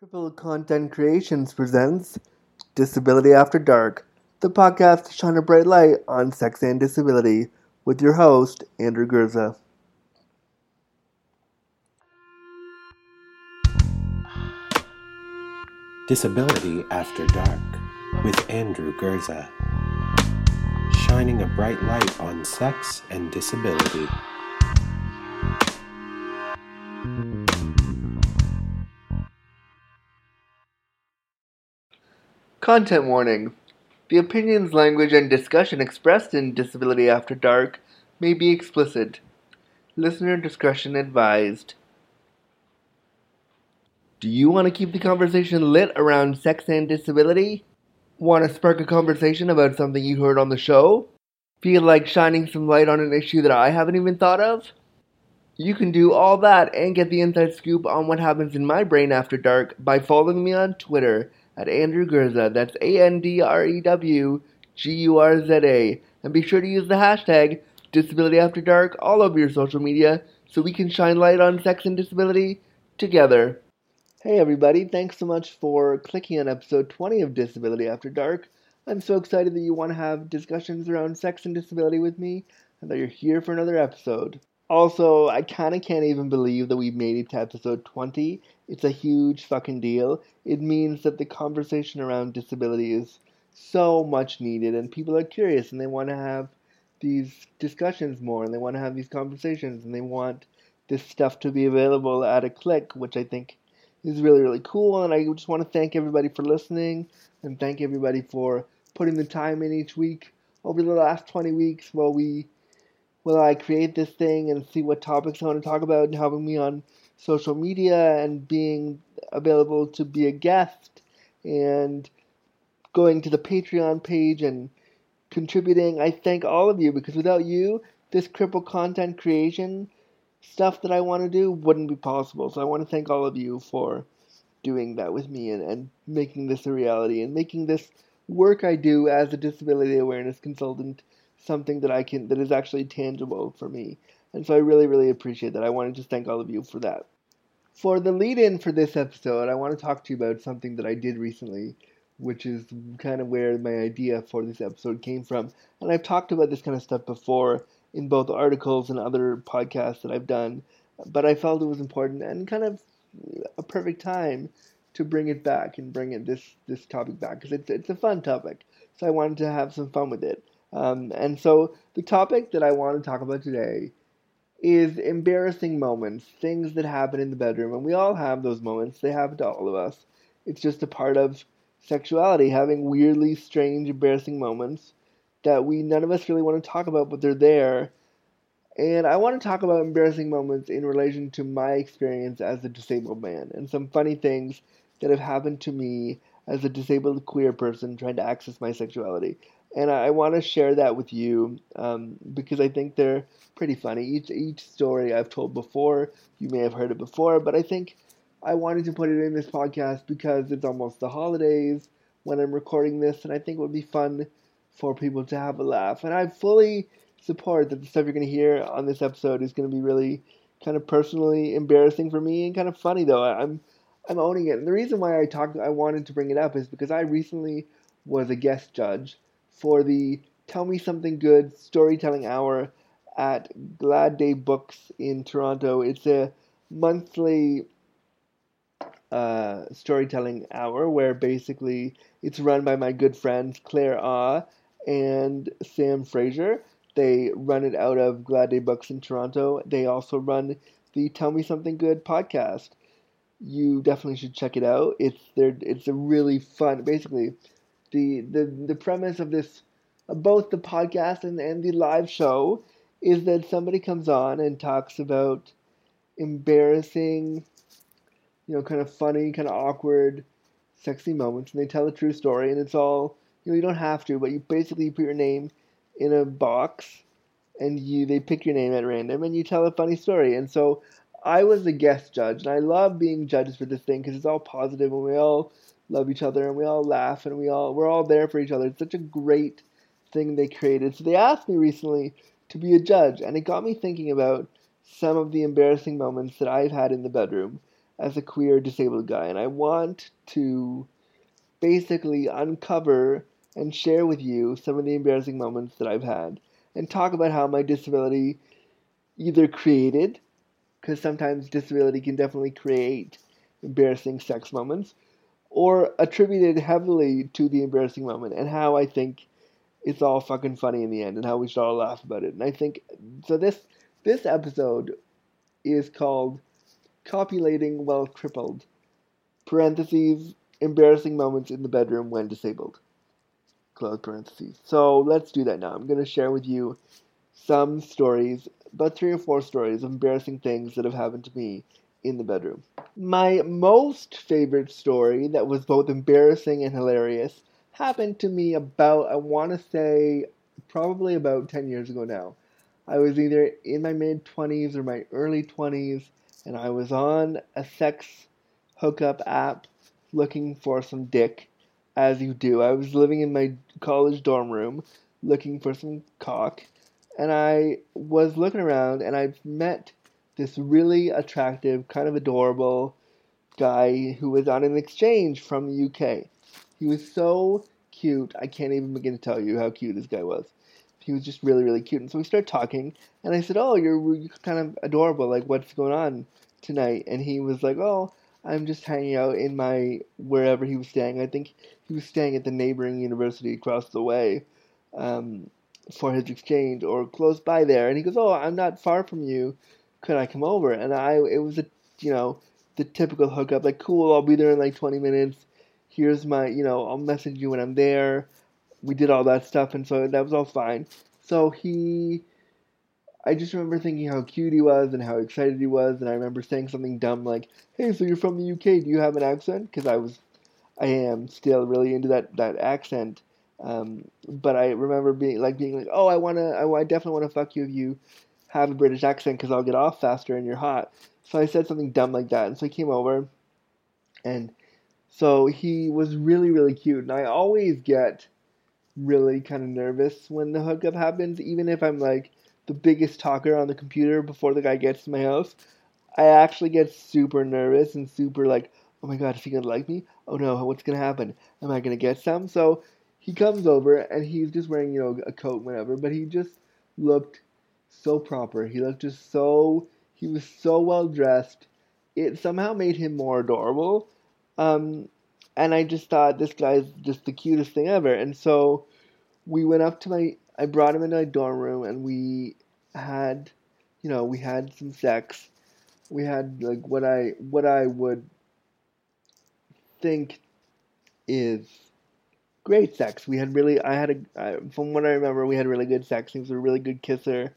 Cripple Content Creations presents Disability After Dark, the podcast to shine a bright light on sex and disability, with your host, Andrew Gurza. Disability After Dark with Andrew Gurza, Shining a bright light on sex and disability. Content warning The opinions, language, and discussion expressed in Disability After Dark may be explicit. Listener discretion advised. Do you want to keep the conversation lit around sex and disability? Want to spark a conversation about something you heard on the show? Feel like shining some light on an issue that I haven't even thought of? You can do all that and get the inside scoop on what happens in my brain after dark by following me on Twitter at Andrew Gurza. That's A N D R E W G U R Z A. And be sure to use the hashtag Disability After Dark all over your social media so we can shine light on sex and disability together. Hey everybody, thanks so much for clicking on episode 20 of Disability After Dark. I'm so excited that you want to have discussions around sex and disability with me and that you're here for another episode. Also, I kind of can't even believe that we made it to episode 20. It's a huge fucking deal. It means that the conversation around disability is so much needed, and people are curious and they want to have these discussions more, and they want to have these conversations, and they want this stuff to be available at a click, which I think is really, really cool. And I just want to thank everybody for listening and thank everybody for putting the time in each week over the last 20 weeks while we while I create this thing and see what topics I want to talk about and having me on social media and being available to be a guest and going to the Patreon page and contributing. I thank all of you because without you, this cripple content creation stuff that I want to do wouldn't be possible. So I want to thank all of you for doing that with me and, and making this a reality and making this work I do as a disability awareness consultant something that I can that is actually tangible for me. And so I really, really appreciate that. I want to thank all of you for that. For the lead in for this episode, I want to talk to you about something that I did recently, which is kind of where my idea for this episode came from. And I've talked about this kind of stuff before in both articles and other podcasts that I've done, but I felt it was important and kind of a perfect time to bring it back and bring it this this topic back because it's it's a fun topic. So I wanted to have some fun with it. Um, and so the topic that I want to talk about today is embarrassing moments, things that happen in the bedroom, and we all have those moments. They happen to all of us. It's just a part of sexuality, having weirdly strange, embarrassing moments that we none of us really want to talk about, but they're there. And I want to talk about embarrassing moments in relation to my experience as a disabled man and some funny things that have happened to me as a disabled queer person trying to access my sexuality and I, want to share that with you um, because I think they're pretty funny. Each each story I've told before, you may have heard it before, but I think I wanted to put it in this podcast because it's almost the holidays when I'm recording this, and I think it would be fun for people to have a laugh. And I fully support that the stuff you're going to hear on this episode is going to be really kind of personally embarrassing for me and kind of funny though. I'm I'm owning it. And the reason why I talked I wanted to bring it up is because I recently was a guest judge for the Tell Me Something Good Storytelling Hour at Glad Day Books in Toronto. It's a monthly uh, storytelling hour where basically it's run by my good friends Claire Ah and Sam Fraser. They run it out of Glad Day Books in Toronto. They also run the Tell Me Something Good podcast. You definitely should check it out. It's there. It's a really fun. Basically, the the the premise of this, both the podcast and and the live show, is that somebody comes on and talks about embarrassing, you know, kind of funny, kind of awkward, sexy moments, and they tell a true story, and it's all you know. You don't have to, but you basically put your name in a box, and you they pick your name at random, and you tell a funny story, and so. I was a guest judge, and I love being judges for this thing because it's all positive, and we all love each other and we all laugh and we all we're all there for each other. It's such a great thing they created. So they asked me recently to be a judge and it got me thinking about some of the embarrassing moments that I've had in the bedroom. as a queer disabled guy, and I want to basically uncover and share with you some of the embarrassing moments that I've had and talk about how my disability either created, because sometimes disability can definitely create embarrassing sex moments, or attributed heavily to the embarrassing moment, and how I think it's all fucking funny in the end, and how we should all laugh about it. And I think so. This this episode is called "Copulating While Crippled." Parentheses embarrassing moments in the bedroom when disabled. Close parentheses. So let's do that now. I'm going to share with you some stories, but three or four stories of embarrassing things that have happened to me in the bedroom. My most favorite story that was both embarrassing and hilarious happened to me about, I want to say, probably about 10 years ago now. I was either in my mid 20s or my early 20s, and I was on a sex hookup app looking for some dick, as you do. I was living in my college dorm room looking for some cock, and I was looking around and I met this really attractive, kind of adorable guy who was on an exchange from the UK. He was so cute, I can't even begin to tell you how cute this guy was. He was just really, really cute. And so we started talking, and I said, Oh, you're, you're kind of adorable. Like, what's going on tonight? And he was like, Oh, I'm just hanging out in my wherever he was staying. I think he was staying at the neighboring university across the way um, for his exchange or close by there. And he goes, "Oh, I'm not far from you. Could I come over?" And I, it was a, you know, the typical hookup. Like, cool, I'll be there in like 20 minutes. Here's my, you know, I'll message you when I'm there. We did all that stuff, and so that was all fine. So he I just remember thinking how cute he was and how excited he was, and I remember saying something dumb like, "Hey, so you're from the UK? Do you have an accent?" Because I was, I am still really into that that accent. Um, but I remember being like being like, "Oh, I wanna, I, I definitely wanna fuck you if you have a British accent because I'll get off faster and you're hot." So I said something dumb like that, and so he came over, and so he was really really cute, and I always get really kind of nervous when the hookup happens, even if I'm like the biggest talker on the computer before the guy gets to my house, I actually get super nervous and super like, oh my god, is he gonna like me? Oh no, what's gonna happen? Am I gonna get some? So he comes over and he's just wearing, you know, a coat, whatever, but he just looked so proper. He looked just so, he was so well dressed. It somehow made him more adorable. Um, and I just thought this guy's just the cutest thing ever. And so we went up to my I brought him into my dorm room and we had, you know, we had some sex. We had like what I what I would think is great sex. We had really I had a I, from what I remember we had really good sex. He was a really good kisser,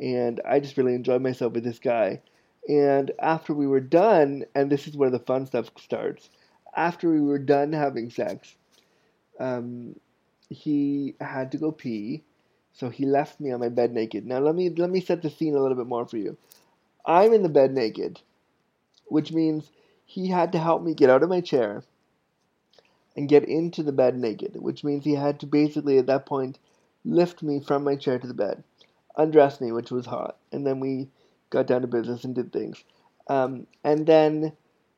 and I just really enjoyed myself with this guy. And after we were done, and this is where the fun stuff starts. After we were done having sex, um, he had to go pee so he left me on my bed naked. Now let me let me set the scene a little bit more for you. I'm in the bed naked, which means he had to help me get out of my chair and get into the bed naked, which means he had to basically at that point lift me from my chair to the bed, undress me, which was hot, and then we got down to business and did things. Um, and then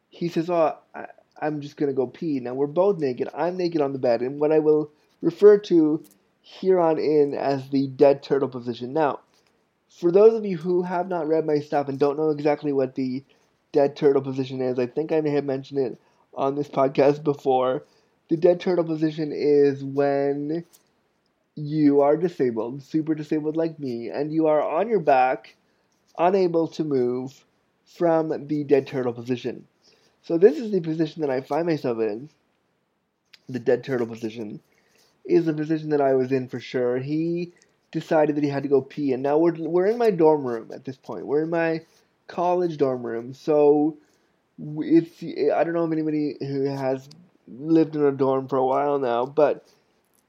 he says, "Oh, I, I'm just gonna go pee." Now we're both naked. I'm naked on the bed, and what I will refer to here on in as the dead turtle position. Now, for those of you who have not read my stuff and don't know exactly what the dead turtle position is, I think I may have mentioned it on this podcast before. The dead turtle position is when you are disabled, super disabled like me, and you are on your back, unable to move from the dead turtle position. So, this is the position that I find myself in the dead turtle position is the position that I was in for sure. He decided that he had to go pee, and now we're we're in my dorm room at this point. We're in my college dorm room, so it's I don't know if anybody who has lived in a dorm for a while now, but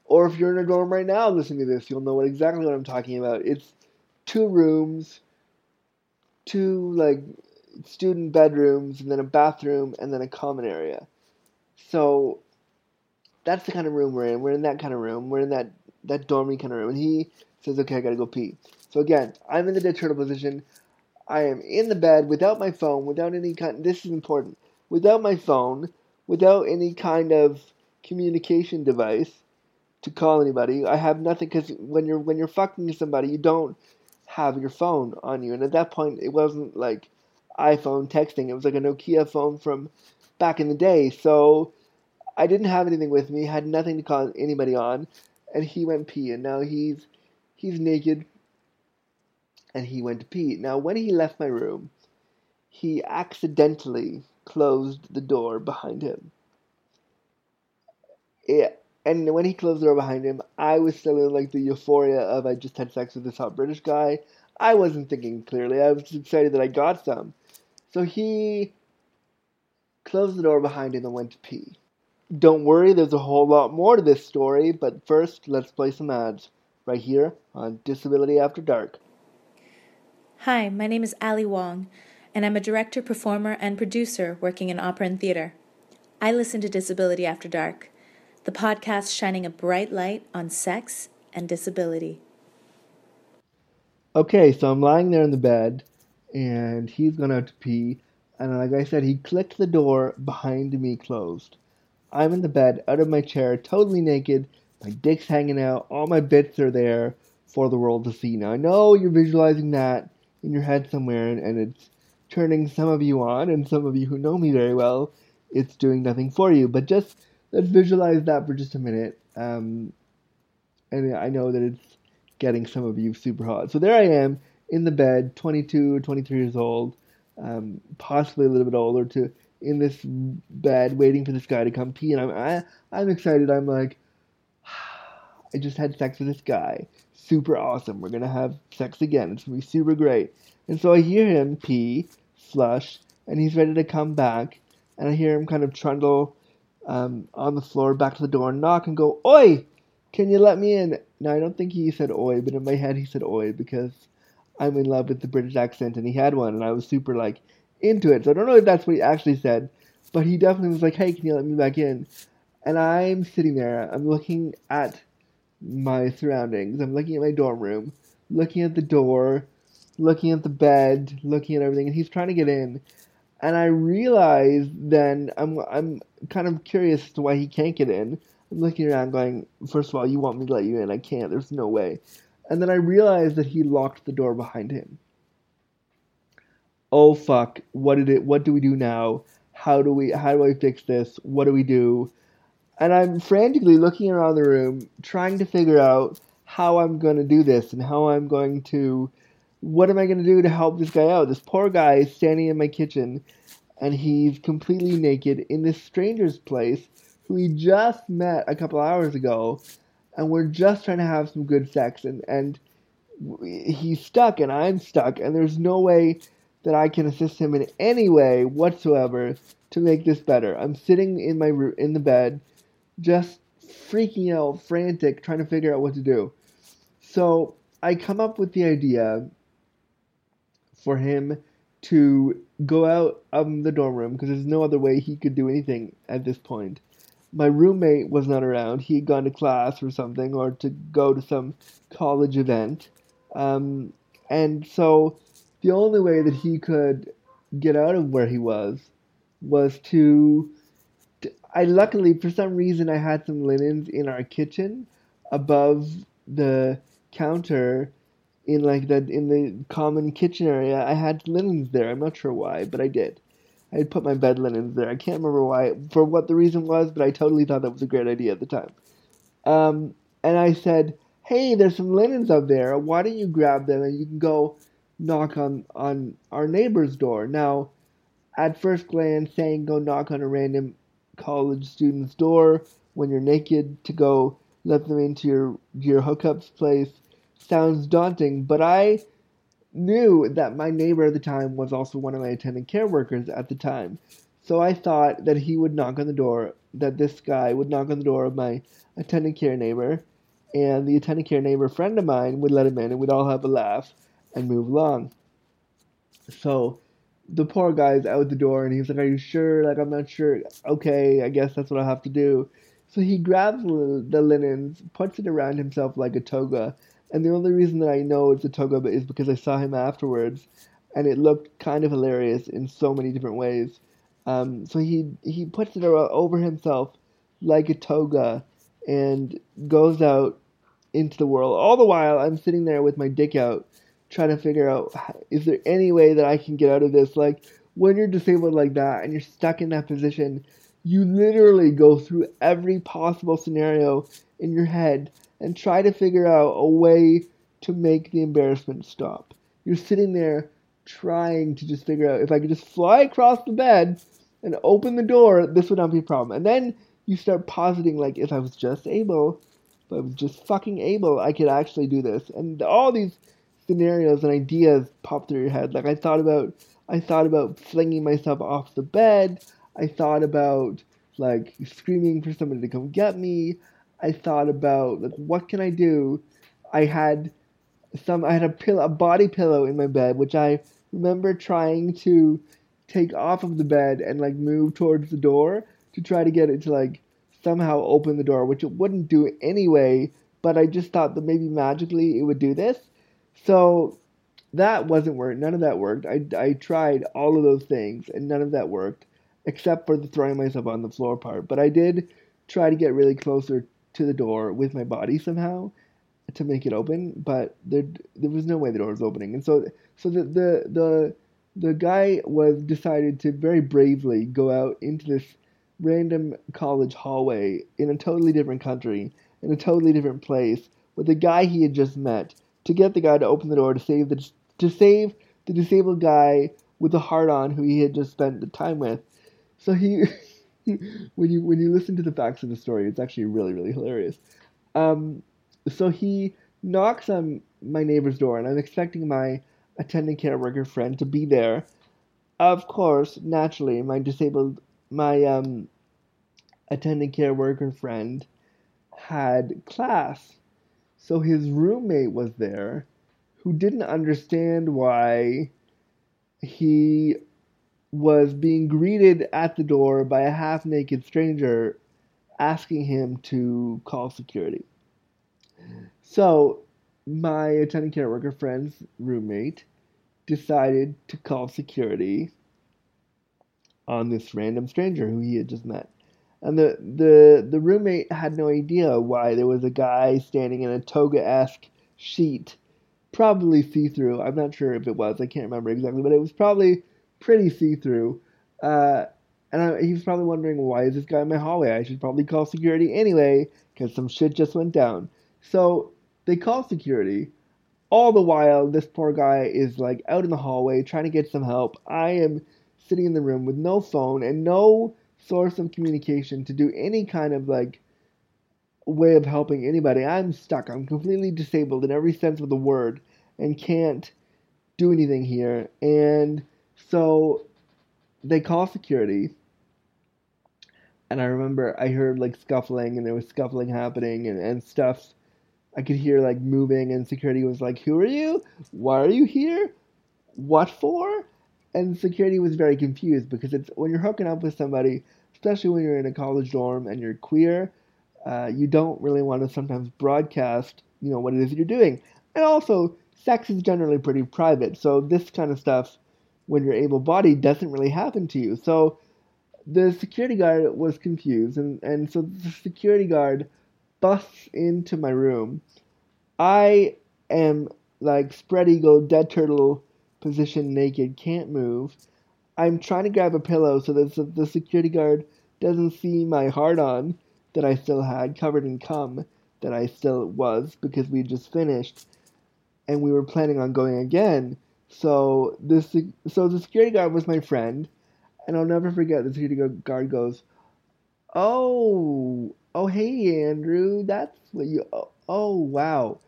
or if you're in a dorm right now listening to this, you'll know what exactly what I'm talking about. It's two rooms, two like student bedrooms, and then a bathroom, and then a common area. So that's the kind of room we're in. We're in that kind of room. We're in that that dormy kind of room. And he says, "Okay, I gotta go pee." So again, I'm in the dead turtle position. I am in the bed without my phone, without any kind. This is important. Without my phone, without any kind of communication device to call anybody. I have nothing because when you're when you're fucking somebody, you don't have your phone on you. And at that point, it wasn't like iPhone texting. It was like a Nokia phone from back in the day. So I didn't have anything with me. Had nothing to call anybody on. And he went pee, and now he's he's naked. And he went to pee. Now, when he left my room, he accidentally closed the door behind him. Yeah, and when he closed the door behind him, I was still in like the euphoria of I just had sex with this hot British guy. I wasn't thinking clearly. I was just excited that I got some. So he closed the door behind him and went to pee. Don't worry, there's a whole lot more to this story, but first, let's play some ads right here on Disability After Dark. Hi, my name is Ali Wong, and I'm a director, performer, and producer working in opera and theater. I listen to Disability After Dark the podcast shining a bright light on sex and disability. Okay, so I'm lying there in the bed, and he's gone out to pee, and like I said, he clicked the door behind me closed. I'm in the bed, out of my chair, totally naked, my dick's hanging out, all my bits are there for the world to see. Now, I know you're visualizing that in your head somewhere, and, and it's turning some of you on, and some of you who know me very well, it's doing nothing for you. But just let's visualize that for just a minute. Um, and I know that it's getting some of you super hot. So there I am in the bed, 22 or 23 years old, um, possibly a little bit older, to in this bed waiting for this guy to come pee, and I'm I, I'm excited. I'm like, I just had sex with this guy, super awesome. We're gonna have sex again. It's gonna be super great. And so I hear him pee, flush, and he's ready to come back, and I hear him kind of trundle um, on the floor, back to the door, knock and go, Oi! Can you let me in? Now, I don't think he said oi, but in my head he said oi because I'm in love with the British accent and he had one and I was super like into it. So I don't know if that's what he actually said, but he definitely was like, hey, can you let me back in? And I'm sitting there, I'm looking at my surroundings, I'm looking at my dorm room, looking at the door, looking at the bed, looking at everything, and he's trying to get in and I realize then I'm I'm kind of curious as to why he can't get in. I'm looking around, going, first of all, you want me to let you in? I can't. There's no way. And then I realized that he locked the door behind him. Oh fuck! What did it? What do we do now? How do we? How do I fix this? What do we do? And I'm frantically looking around the room, trying to figure out how I'm going to do this and how I'm going to what am I going to do to help this guy out? This poor guy is standing in my kitchen and he's completely naked in this stranger's place who he just met a couple hours ago and we're just trying to have some good sex and and he's stuck and I'm stuck and there's no way that I can assist him in any way whatsoever to make this better. I'm sitting in my in the bed just freaking out, frantic, trying to figure out what to do. So I come up with the idea for him to go out of the dorm room because there's no other way he could do anything at this point. My roommate was not around. He had gone to class or something or to go to some college event. Um, and so the only way that he could get out of where he was was to, to I luckily for some reason I had some linens in our kitchen above the counter in like that in the common kitchen area. I had linens there. I'm not sure why, but I did. I had put my bed linens there. I can't remember why, for what the reason was, but I totally thought that was a great idea at the time. Um, and I said, "Hey, there's some linens up there. Why don't you grab them and you can go knock on on our neighbor's door?" Now, at first glance, saying go knock on a random college student's door when you're naked to go let them into your your hookups place sounds daunting, but I knew that my neighbor at the time was also one of my attendant care workers at the time. So I thought that he would knock on the door, that this guy would knock on the door of my attendant care neighbor, and the attendant care neighbor friend of mine would let him in, and we'd all have a laugh and move along. So the poor guy's out the door, and he's like, Are you sure? Like, I'm not sure. Okay, I guess that's what I have to do. So he grabs the linens, puts it around himself like a toga, and the only reason that I know it's a toga is because I saw him afterwards and it looked kind of hilarious in so many different ways. Um, so he he puts it over himself like a toga and goes out into the world. All the while, I'm sitting there with my dick out, trying to figure out is there any way that I can get out of this? Like when you're disabled like that and you're stuck in that position, you literally go through every possible scenario in your head and try to figure out a way to make the embarrassment stop. You're sitting there trying to just figure out if I could just fly across the bed and open the door, this would not be a problem. And then you start positing like if I was just able, if I was just fucking able, I could actually do this. And all these scenarios and ideas pop through your head. Like I thought about I thought about flinging myself off the bed. I thought about like screaming for somebody to come get me. I thought about like what can I do? I had some I had a pillow a body pillow in my bed which I remember trying to take off of the bed and like move towards the door to try to get it to like somehow open the door, which it wouldn't do anyway, but I just thought that maybe magically it would do this. So that wasn't work. None of that worked. I, I tried all of those things and none of that worked except for the throwing myself on the floor part. But I did try to get really closer to the door with my body somehow to make it open, but there there was no way the door was opening. And so so the the the the guy was decided to very bravely go out into this random college hallway in a totally different country, in a totally different place, with the guy he had just met, to get the guy to open the door to save the to save the disabled guy with the heart on who he had just spent the time with. So he, when you when you listen to the facts of the story, it's actually really really hilarious. Um, so he knocks on my neighbor's door, and I'm expecting my attendant care worker friend to be there. Of course, naturally, my disabled, my um, care worker friend had class. So his roommate was there who didn't understand why he was being greeted at the door by a half naked stranger asking him to call security. So, my attending care worker friend's roommate decided to call security on this random stranger who he had just met. And the, the, the roommate had no idea why there was a guy standing in a toga esque sheet, probably see through. I'm not sure if it was, I can't remember exactly, but it was probably pretty see through. Uh, and I, probably wondering, why is this guy in my hallway? I should probably call security anyway, because some shit just went down. So they call security. All the while, this poor guy is like out in the hallway trying to get some help. I am sitting in the room with no phone and no source of communication to do any kind of like way of helping anybody. I'm stuck. I'm completely disabled in every sense of the word and can't do anything here. And so they call security. And I remember I heard like scuffling and there was scuffling happening and, and stuff I could hear like moving, and security was like, "Who are you? Why are you here? What for?" And security was very confused because it's when you're hooking up with somebody, especially when you're in a college dorm and you're queer, uh, you don't really want to sometimes broadcast, you know, what it is you're doing. And also, sex is generally pretty private, so this kind of stuff, when you're able-bodied, doesn't really happen to you. So the security guard was confused, and, and so the security guard busts into my room. I am like spread eagle, dead turtle position, naked, can't move. I'm trying to grab a pillow so that the security guard doesn't see my hard on that I still had, covered in cum that I still was because we just finished, and we were planning on going again. So this, so the security guard was my friend, and I'll never forget. The security guard goes, "Oh, oh hey Andrew, that's what you oh, oh wow.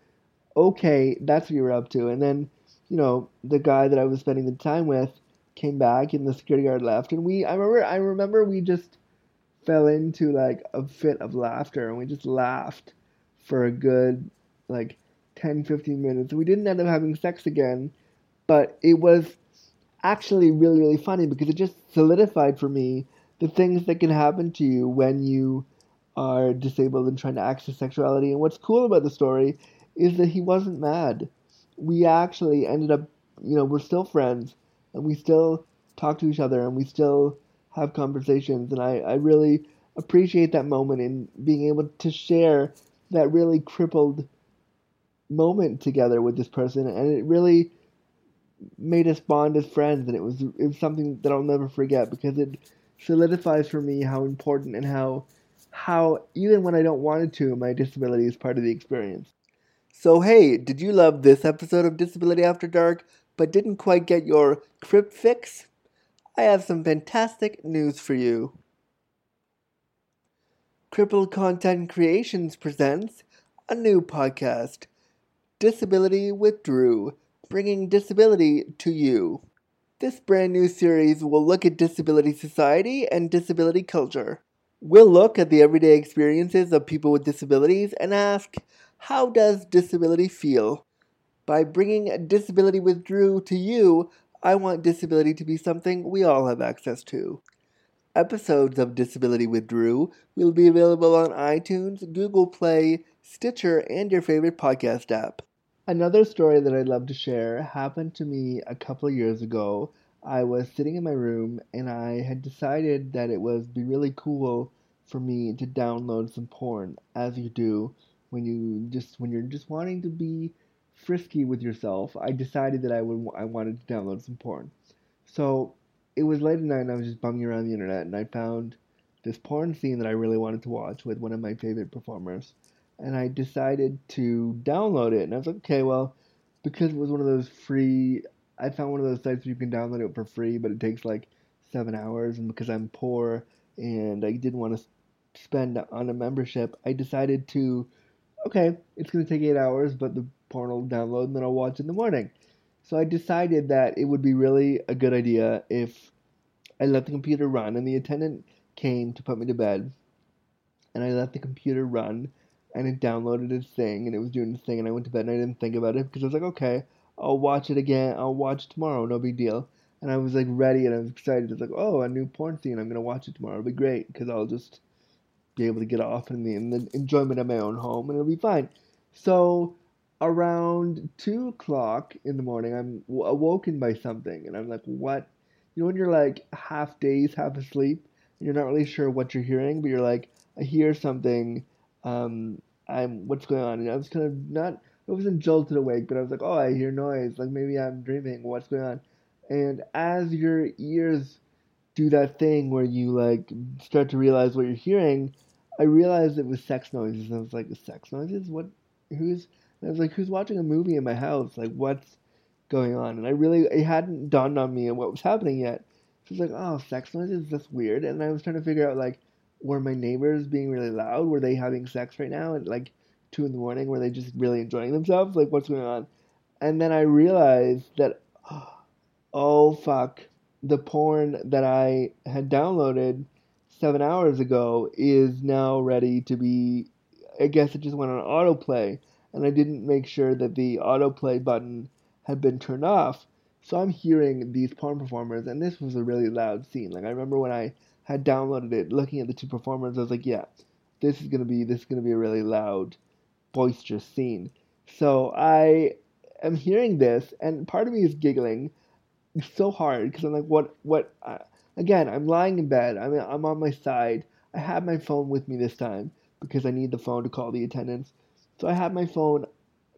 Okay, that's what you were up to. And then, you know, the guy that I was spending the time with came back and the security guard left and we I remember I remember we just fell into like a fit of laughter and we just laughed for a good like 10 15 minutes. We didn't end up having sex again, but it was actually really really funny because it just solidified for me the things that can happen to you when you are disabled and trying to access sexuality. And what's cool about the story is that he wasn't mad. We actually ended up you know, we're still friends and we still talk to each other and we still have conversations. And I, I really appreciate that moment in being able to share that really crippled moment together with this person. And it really made us bond as friends. And it was, it was something that I'll never forget because it solidifies for me how important and how, how even when I don't want it to, my disability is part of the experience. So, hey, did you love this episode of Disability After Dark but didn't quite get your crip fix? I have some fantastic news for you. Crippled Content Creations presents a new podcast, Disability with Drew, bringing disability to you. This brand new series will look at disability society and disability culture. We'll look at the everyday experiences of people with disabilities and ask, how does disability feel? By bringing Disability with Drew to you, I want disability to be something we all have access to. Episodes of Disability with Drew will be available on iTunes, Google Play, Stitcher, and your favorite podcast app. Another story that I'd love to share happened to me a couple of years ago. I was sitting in my room and I had decided that it would be really cool for me to download some porn, as you do when you just when you're just wanting to be frisky with yourself, I decided that I would I wanted to download some porn. So it was late at night and I was just bumming around the internet and I found this porn scene that I really wanted to watch with one of my favorite performers. And I decided to download it and I was like, okay, well, because it was one of those free I found one of those sites where you can download it for free, but it takes like seven hours and because I'm poor and I didn't want to spend on a membership, I decided to okay, it's gonna take eight hours, but the porn will download and then I'll watch in the morning. So I decided that it would be really a good idea if I let the computer run and the attendant came to put me to bed and I let the computer run and it downloaded its thing and it was doing its thing and I went to bed and I didn't think about it because I was like, okay, I'll watch it again. I'll watch tomorrow. No big deal. And I was like ready and I was excited. It's like, oh, a new porn scene. I'm gonna watch it tomorrow. It'll be great because I'll just be able to get off in the, in the enjoyment of my own home and it'll be fine. So around two o'clock in the morning, I'm awoken by something, and I'm like, "What?" You know, when you're like half dazed, half asleep, and you're not really sure what you're hearing, but you're like, "I hear something." Um, I'm what's going on? And I was kind of not. I wasn't jolted awake, but I was like, "Oh, I hear noise. Like maybe I'm dreaming. What's going on?" And as your ears do that thing where you like start to realize what you're hearing, I realized it was sex noises. I was like, "Sex noises? What? Who's?" And I was like, who's watching a movie in my house? Like, what's going on? And I really, it hadn't dawned on me what was happening yet. So I was like, oh, sex noises, that's weird. And I was trying to figure out, like, were my neighbors being really loud? Were they having sex right now at like two in the morning? Were they just really enjoying themselves? Like, what's going on? And then I realized that, oh, fuck, the porn that I had downloaded seven hours ago is now ready to be, I guess it just went on autoplay and I didn't make sure that the autoplay button had been turned off. So I'm hearing these porn performers, and this was a really loud scene. Like I remember when I had downloaded it, looking at the two performers, I was like, yeah, this is gonna be this is gonna be a really loud, boisterous scene. So I am hearing this, and part of me is giggling so hard because I'm like, what what? Uh, again, I'm lying in bed. I'm I'm on my side. I have my phone with me this time because I need the phone to call the attendants. So I have my phone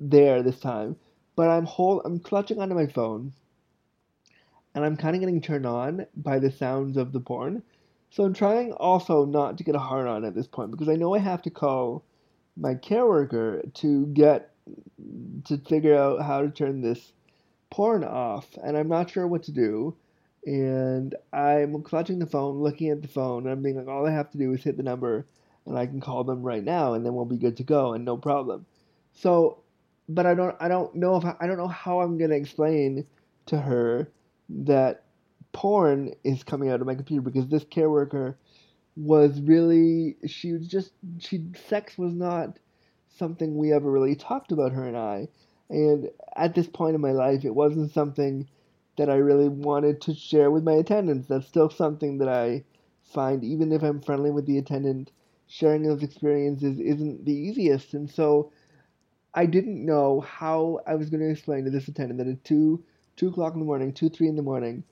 there this time, but I'm hold I'm clutching onto my phone, and I'm kind of getting turned on by the sounds of the porn. So I'm trying also not to get a hard on at this point because I know I have to call my care worker to get to figure out how to turn this porn off, and I'm not sure what to do. And I'm clutching the phone, looking at the phone, and I'm being like, all I have to do is hit the number and I can call them right now, and then we'll be good to go, and no problem. So, but I don't, I don't know if I don't know how I'm gonna explain to her that porn is coming out of my computer because this care worker was really she was just she sex was not something we ever really talked about her and I and at this point in my life it wasn't something that I really wanted to share with my attendants that's still something that I find even if I'm friendly with the attendant sharing those experiences isn't the easiest. And so I didn't know how I was going to explain to this attendant that at two two o'clock in the morning, two, three in the morning,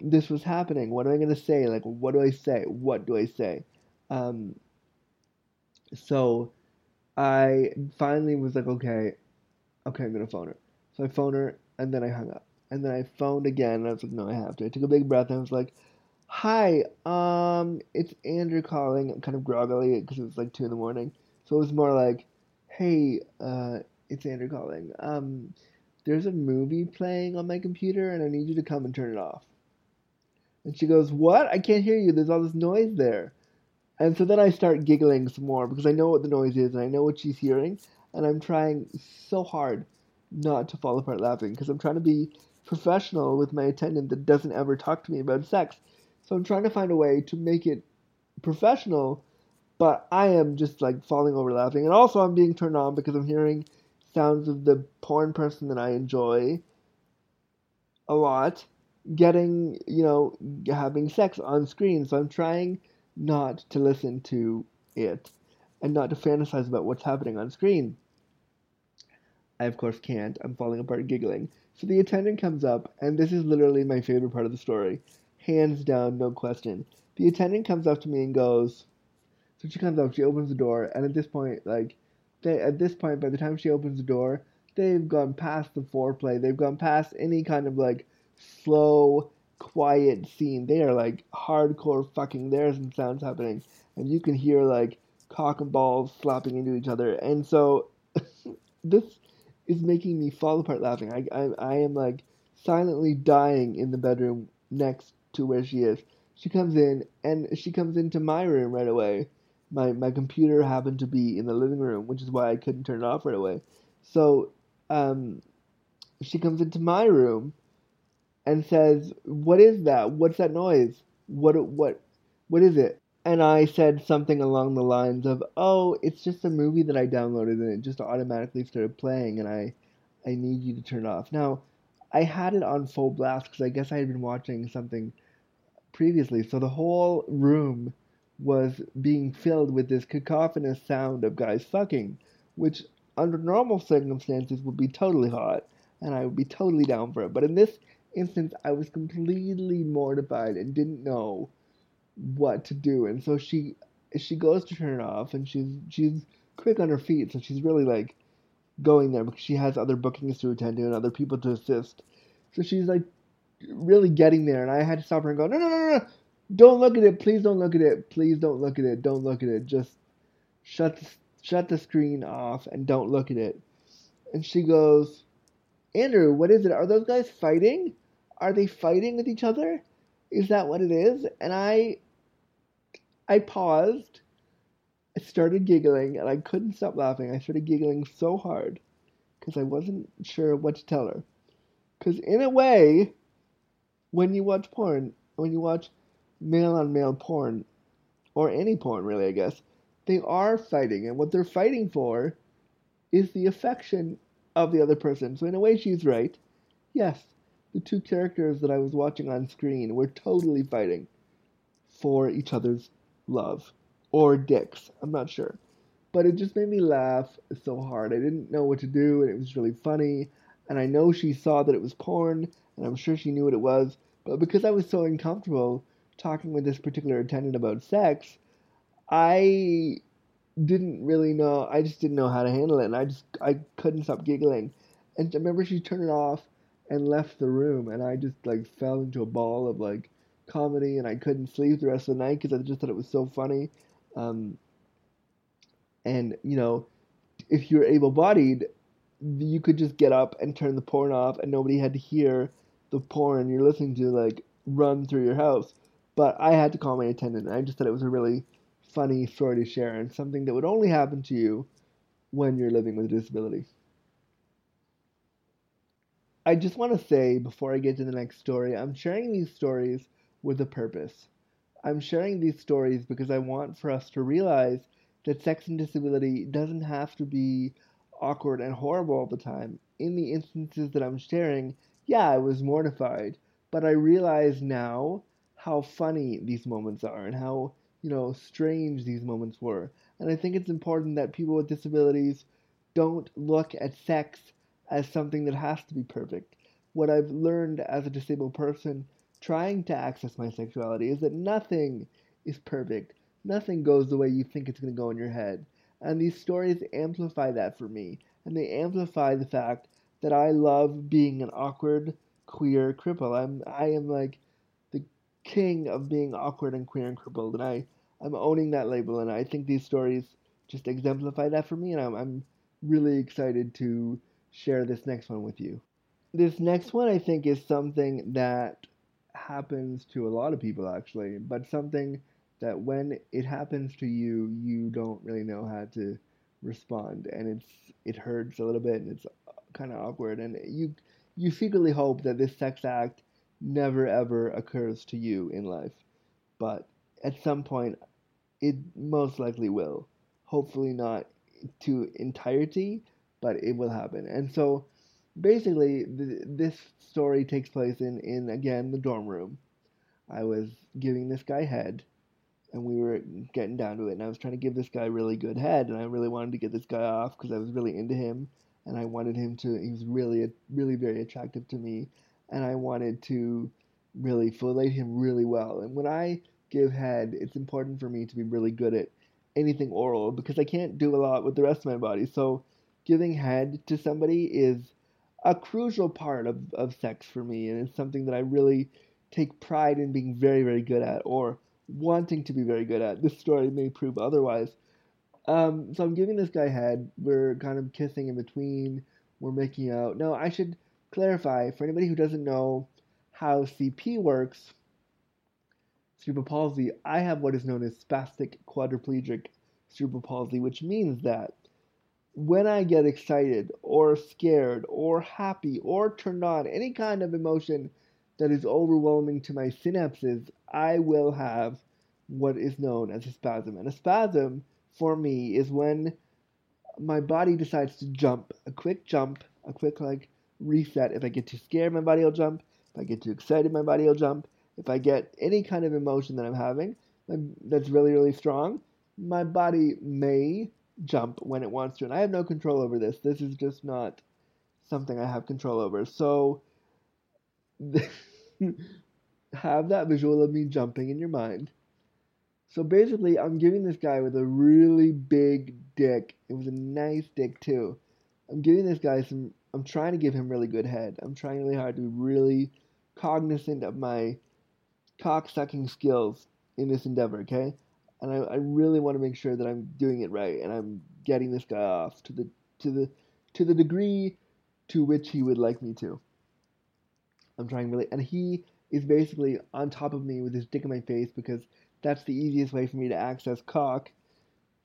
this was happening. What am I gonna say? Like, what do I say? What do I say? Um, so I finally was like, okay, okay, I'm gonna phone her. So I phoned her, and then I hung up, and then I phoned again, and I was like, no, I have to. I took a big breath, and I was like, hi, um, it's Andrew calling, I'm kind of groggily because it was like two in the morning. So it was more like, hey, uh, it's Andrew calling. Um, there's a movie playing on my computer, and I need you to come and turn it off. And she goes, What? I can't hear you. There's all this noise there. And so then I start giggling some more because I know what the noise is and I know what she's hearing. And I'm trying so hard not to fall apart laughing because I'm trying to be professional with my attendant that doesn't ever talk to me about sex. So I'm trying to find a way to make it professional, but I am just like falling over laughing. And also, I'm being turned on because I'm hearing sounds of the porn person that I enjoy a lot getting, you know, having sex on screen. So I'm trying not to listen to it and not to fantasize about what's happening on screen. I, of course, can't. I'm falling apart giggling. So the attendant comes up, and this is literally my favorite part of the story. Hands down, no question. The attendant comes up to me and goes, so she comes up, she opens the door, and at this point, like, they, at this point, by the time she opens the door, they've gone past the foreplay. They've gone past any kind of like slow, quiet scene. They are like hardcore fucking. There's some sounds happening, and you can hear like cock and balls slapping into each other. And so this is making me fall apart laughing. I, I I am like silently dying in the bedroom next to where she is. She comes in and she comes into my room right away. My my computer happened to be in the living room, which is why I couldn't turn it off right away. So um, she comes into my room and says, "What is that? What's that noise? What what what is it?" And I said something along the lines of, "Oh, it's just a movie that I downloaded and it just automatically started playing and I I need you to turn it off." Now, I had it on full blast because I guess I had been watching something previously, so the whole room was being filled with this cacophonous sound of guys fucking, which under normal circumstances would be totally hot and I would be totally down for it. But in this instance, I was completely mortified and didn't know what to do. And so she she goes to turn it off, and she's she's quick on her feet, so she's really like going there because she has other bookings to attend to and other people to assist. So she's like really getting there, and I had to stop her and go, no, no, no, no, don't look at it, please don't look at it, please don't look at it, don't look at it, just shut the, shut the screen off and don't look at it. And she goes, Andrew, what is it? Are those guys fighting? Are they fighting with each other? Is that what it is? And I I paused. I started giggling and I couldn't stop laughing. I started giggling so hard because I wasn't sure what to tell her. Because in a way, when you watch porn, when you watch male on male porn, or any porn really, I guess, they are fighting. And what they're fighting for is the affection of the other person. So in a way, she's right. Yes, the two characters that I was watching on screen were totally fighting for each other's love or dicks. I'm not sure. But it just made me laugh so hard. I didn't know what to do, and it was really funny. And I know she saw that it was porn, and I'm sure she knew what it was. But because I was so uncomfortable talking with this particular attendant about sex, I didn't really know. I just didn't know how to handle it, and I just I couldn't stop giggling. And I remember she turned it off, and left the room, and I just like fell into a ball of like comedy, and I couldn't sleep the rest of the night because I just thought it was so funny. Um, and you know, if you're able-bodied, you could just get up and turn the porn off, and nobody had to hear the porn you're listening to like run through your house. But I had to call my attendant, and I just thought it was a really funny story to share, and something that would only happen to you when you're living with a disability. I just want to say before I get to the next story, I'm sharing these stories with a purpose. I'm sharing these stories because I want for us to realize that sex and disability doesn't have to be awkward and horrible all the time. In the instances that I'm sharing, yeah, I was mortified, but I realize now how funny these moments are and how, you know, strange these moments were. And I think it's important that people with disabilities don't look at sex as something that has to be perfect. what I've learned as a disabled person trying to access my sexuality is that nothing is perfect. Nothing goes the way you think it's going to go in your head. And these stories amplify that for me. And they amplify the fact that I love being an awkward queer cripple. I'm I am like the king of being awkward and queer and crippled and I I'm owning that label and I think these stories just exemplify that for me and I'm I'm really excited to share this next one with you. This next one I think is something that happens to a lot of people actually, but something that when it happens to you, you don't really know how to respond, and it's it hurts a little bit, and it's uh, kind of awkward, and you you secretly hope that this sex act never ever occurs to you in life, but at some point, it most likely will. Hopefully not to entirety, but it will happen, and so basically, th- this story takes place in, in again the dorm room. I was giving this guy head, and we were getting down to it. And I was trying to give this guy really good head, and I really wanted to get this guy off because I was really into him, and I wanted him to. He was really, really very attractive to me, and I wanted to really fellate him really well. And when I give head, it's important for me to be really good at anything oral because I can't do a lot with the rest of my body. So giving head to somebody is a crucial part of, of sex for me, and it's something that I really take pride in being very, very good at, or wanting to be very good at. This story may prove otherwise. Um, so I'm giving this guy head. We're kind of kissing in between. We're making out. Now, I should clarify for anybody who doesn't know how CP works, cerebral palsy, I have what is known as spastic quadriplegic cerebral palsy, which means that when I get excited or scared or happy or turned on, any kind of emotion that is overwhelming to my synapses, I will have what is known as a spasm. And a spasm for me is when my body decides to jump, a quick jump, a quick like reset. If I get too scared, my body will jump. If I get too excited, my body will jump. If I get any kind of emotion that I'm having that's really, really strong, my body may jump when it wants to. And I have no control over this. This is just not something I have control over. So have that visual of me jumping in your mind. So basically, I'm giving this guy with a really big dick. It was a nice dick too. I'm giving this guy some. I'm trying to give him really good head. I'm trying really hard to be really cognizant of my cock sucking skills in this endeavor. Okay, and I, I really want to make sure that I'm doing it right and I'm getting this guy off to the to the to the degree to which he would like me to. I'm trying really, and he is basically on top of me with his dick in my face because that's the easiest way for me to access cock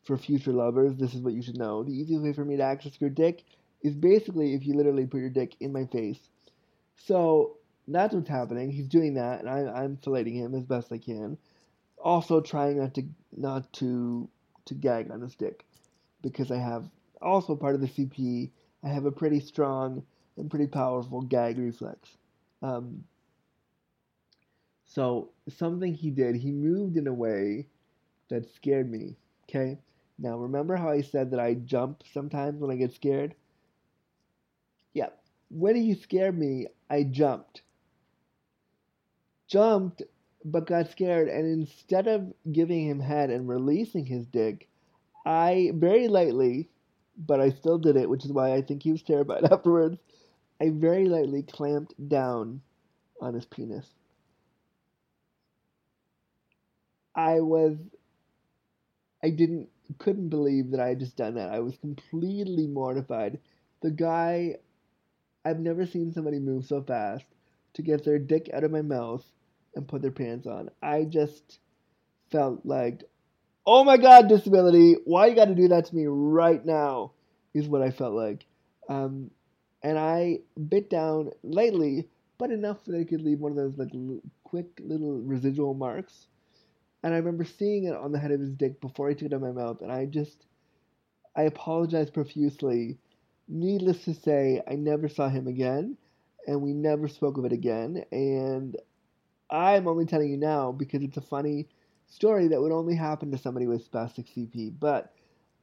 for future lovers. This is what you should know. The easiest way for me to access your dick is basically if you literally put your dick in my face. So that's what's happening. He's doing that, and I, I'm fellating him as best I can also trying not to not to to gag on the stick because I have also part of the CP. I have a pretty strong and pretty powerful gag reflex. Um, so something he did, he moved in a way that scared me. Okay. Now remember how I said that I jump sometimes when I get scared? Yeah. When he scared me, I jumped. Jumped but got scared, and instead of giving him head and releasing his dick, I very lightly, but I still did it, which is why I think he was terrified afterwards. I very lightly clamped down on his penis. I was, I didn't, couldn't believe that I had just done that. I was completely mortified. The guy, I've never seen somebody move so fast to get their dick out of my mouth and put their pants on. I just felt like, oh my god, disability, why you got to do that to me right now? Is what I felt like. Um, and I bit down lightly, but enough that I could leave one of those like l- quick little residual marks. And I remember seeing it on the head of his dick before I took it out of my mouth, and I just, I apologized profusely. Needless to say, I never saw him again, and we never spoke of it again. And I'm only telling you now because it's a funny story that would only happen to somebody with spastic CP. But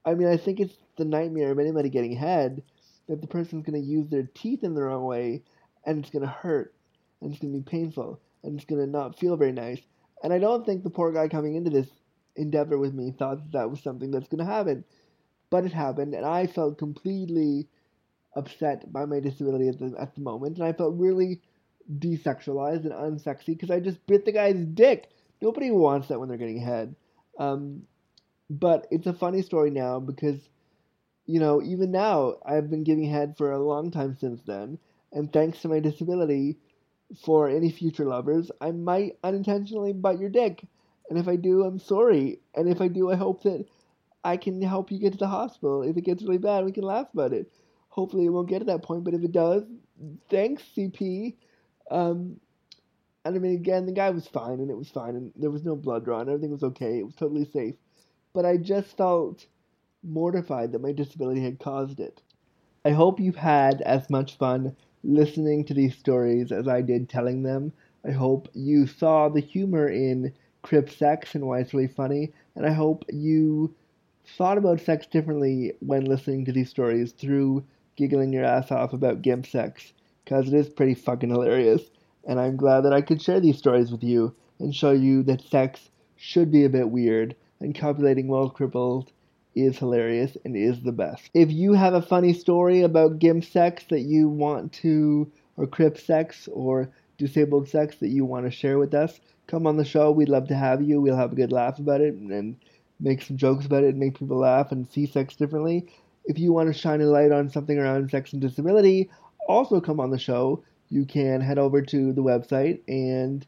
I mean, I think it's the nightmare of anybody getting head that the person's going to use their teeth in the wrong way and it's gonna hurt, and it's gonna be painful, and it's gonna not feel very nice. And I don't think the poor guy coming into this endeavor with me thought that, that was something that's gonna happen, but it happened, and I felt completely upset by my disability at the at the moment, and I felt really desexualized and unsexy because I just bit the guy's dick. Nobody wants that when they're getting head. Um, but it's a funny story now because, you know, even now I've been giving head for a long time since then, and thanks to my disability, for any future lovers, I might unintentionally bite your dick. And if I do, I'm sorry. And if I do, I hope that I can help you get to the hospital. If it gets really bad, we can laugh about it. Hopefully, it won't get to that point, but if it does, thanks, CP. Um, and I mean, again, the guy was fine, and it was fine, and there was no blood drawn. Everything was okay. It was totally safe. But I just felt mortified that my disability had caused it. I hope you've had as much fun listening to these stories as I did telling them. I hope you saw the humor in crip sex and why it's really funny, and I hope you thought about sex differently when listening to these stories through giggling your ass off about gimp sex, because it is pretty fucking hilarious. And I'm glad that I could share these stories with you and show you that sex should be a bit weird and copulating while crippled is hilarious and is the best. If you have a funny story about gimp sex that you want to, or crip sex, or disabled sex that you want to share with us, come on the show. We'd love to have you. We'll have a good laugh about it and make some jokes about it and make people laugh and see sex differently. If you want to shine a light on something around sex and disability, also come on the show. You can head over to the website and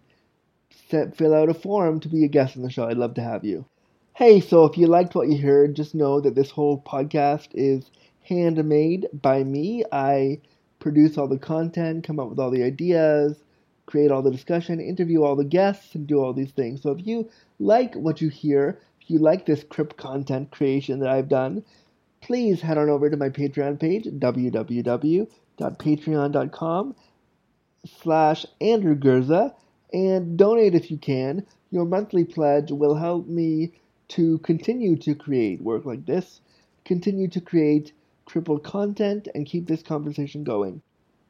set, fill out a form to be a guest on the show. I'd love to have you. Hey, so if you liked what you heard, just know that this whole podcast is handmade by me. I produce all the content, come up with all the ideas, create all the discussion, interview all the guests, and do all these things. So if you like what you hear, if you like this crypt content creation that I've done, please head on over to my Patreon page, www.patreon.com slash Andrew Gurza, and donate if you can. Your monthly pledge will help me to continue to create work like this, continue to create crippled content, and keep this conversation going.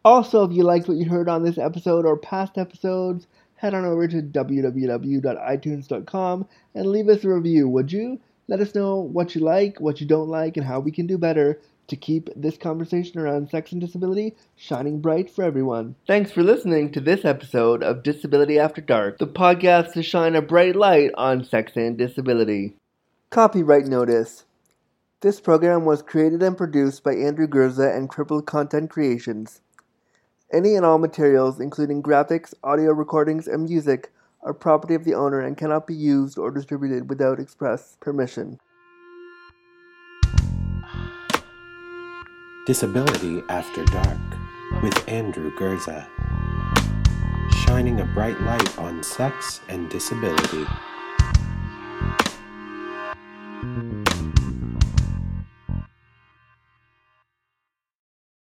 Also, if you liked what you heard on this episode or past episodes, head on over to www.itunes.com and leave us a review, would you? Let us know what you like, what you don't like, and how we can do better to keep this conversation around sex and disability shining bright for everyone. Thanks for listening to this episode of Disability After Dark, the podcast to shine a bright light on sex and disability. Copyright notice. This program was created and produced by Andrew Gurza and Cripple Content Creations. Any and all materials, including graphics, audio recordings, and music, are property of the owner and cannot be used or distributed without express permission. Disability After Dark with Andrew Gurza, Shining a bright light on sex and disability.